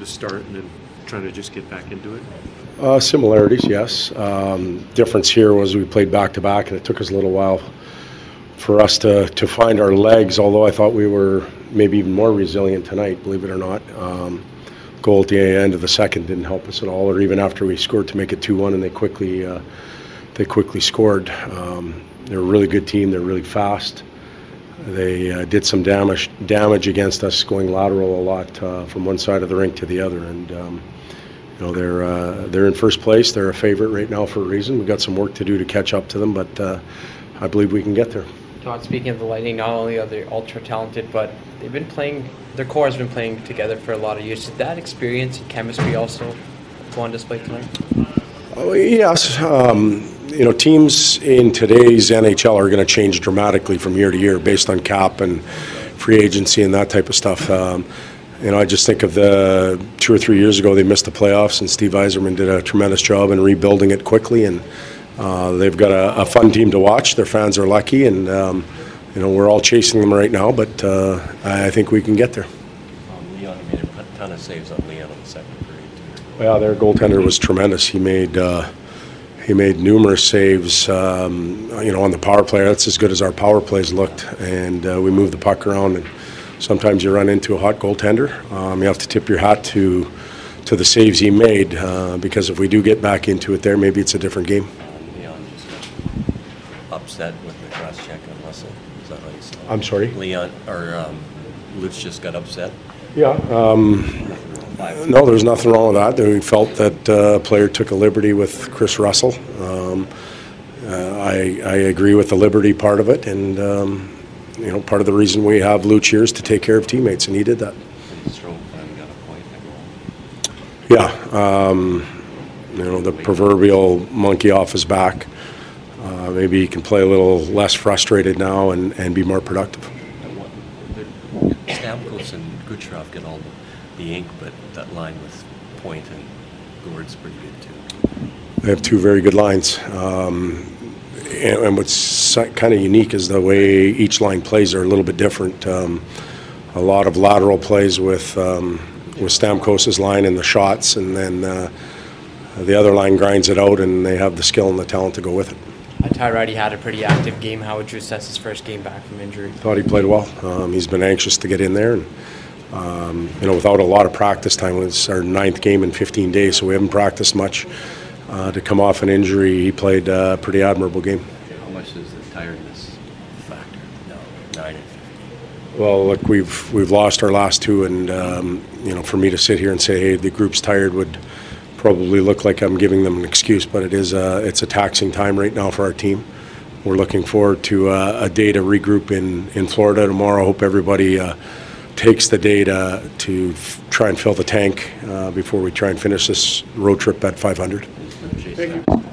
the start and then trying to just get back into it? Uh, similarities, yes. Um, difference here was we played back to back, and it took us a little while for us to, to find our legs. Although I thought we were maybe even more resilient tonight, believe it or not. Um, goal at the end of the second didn't help us at all, or even after we scored to make it two one, and they quickly uh, they quickly scored. Um, they're a really good team. They're really fast. They uh, did some damage damage against us, going lateral a lot uh, from one side of the rink to the other, and. Um, you know they're uh, they're in first place. They're a favorite right now for a reason. We've got some work to do to catch up to them, but uh, I believe we can get there. Todd, speaking of the Lightning, not only are they ultra talented, but they've been playing. Their core has been playing together for a lot of years. Did that experience and chemistry also go on display tonight? Oh, yes, um, you know teams in today's NHL are going to change dramatically from year to year based on cap and free agency and that type of stuff. Um, you know, I just think of the two or three years ago they missed the playoffs, and Steve Yzerman did a tremendous job in rebuilding it quickly, and uh, they've got a, a, fun team to watch. Their fans are lucky, and um, you know we're all chasing them right now, but uh, I think we can get there. Um, Leon made a ton of saves on Leon in the second period. Yeah, their goaltender was tremendous. He made. Uh, he made numerous saves, um, you know, on the power play. That's as good as our power plays looked, and uh, we moved the puck around and sometimes you run into a hot goaltender. Um, you have to tip your hat to to the saves he made uh, because if we do get back into it there, maybe it's a different game. Leon just got upset with the cross check on Russell. Is that what you said? I'm sorry. Leon or um, Lutz just got upset. Yeah. Um, no, there's nothing wrong with that. We felt that uh, a player took a liberty with Kris Russell. Um, uh, I, I agree with the liberty part of it, and um, you know, part of the reason we have Luch here is to take care of teammates, and he did that. Yeah, um, you know, the proverbial monkey off his back. Uh, maybe he can play a little less frustrated now and, and be more productive. Stamkos and Kucherov get all the ink, but that line with Point and Gourde's pretty good too. They have two very good lines. Um, and, and what's kind of unique is the way each line plays are a little bit different. Um, a lot of lateral plays with um, with Stamkos's line and the shots, and then uh, the other line grinds it out, and they have the skill and the talent to go with it. Uh, Ty Rattie had a pretty active game. How would you assess his first game back from injury? Thought he played well. Um, he's been anxious to get in there, and um, you know, without a lot of practice time, it's our ninth game in 15 days, so we haven't practiced much. Uh, to come off an injury, he played a pretty admirable game. How much is the tiredness factor? No, nine and. Well, look, we've we've lost our last two, and um, you know, for me to sit here and say, "Hey, the group's tired," would probably look like I'm giving them an excuse. But it is a, it's a taxing time right now for our team. We're looking forward to uh, a day to regroup in in Florida tomorrow. Hope everybody. Uh, takes the data to, to try and fill the tank uh, before we try and finish this road trip at 500. Thank you.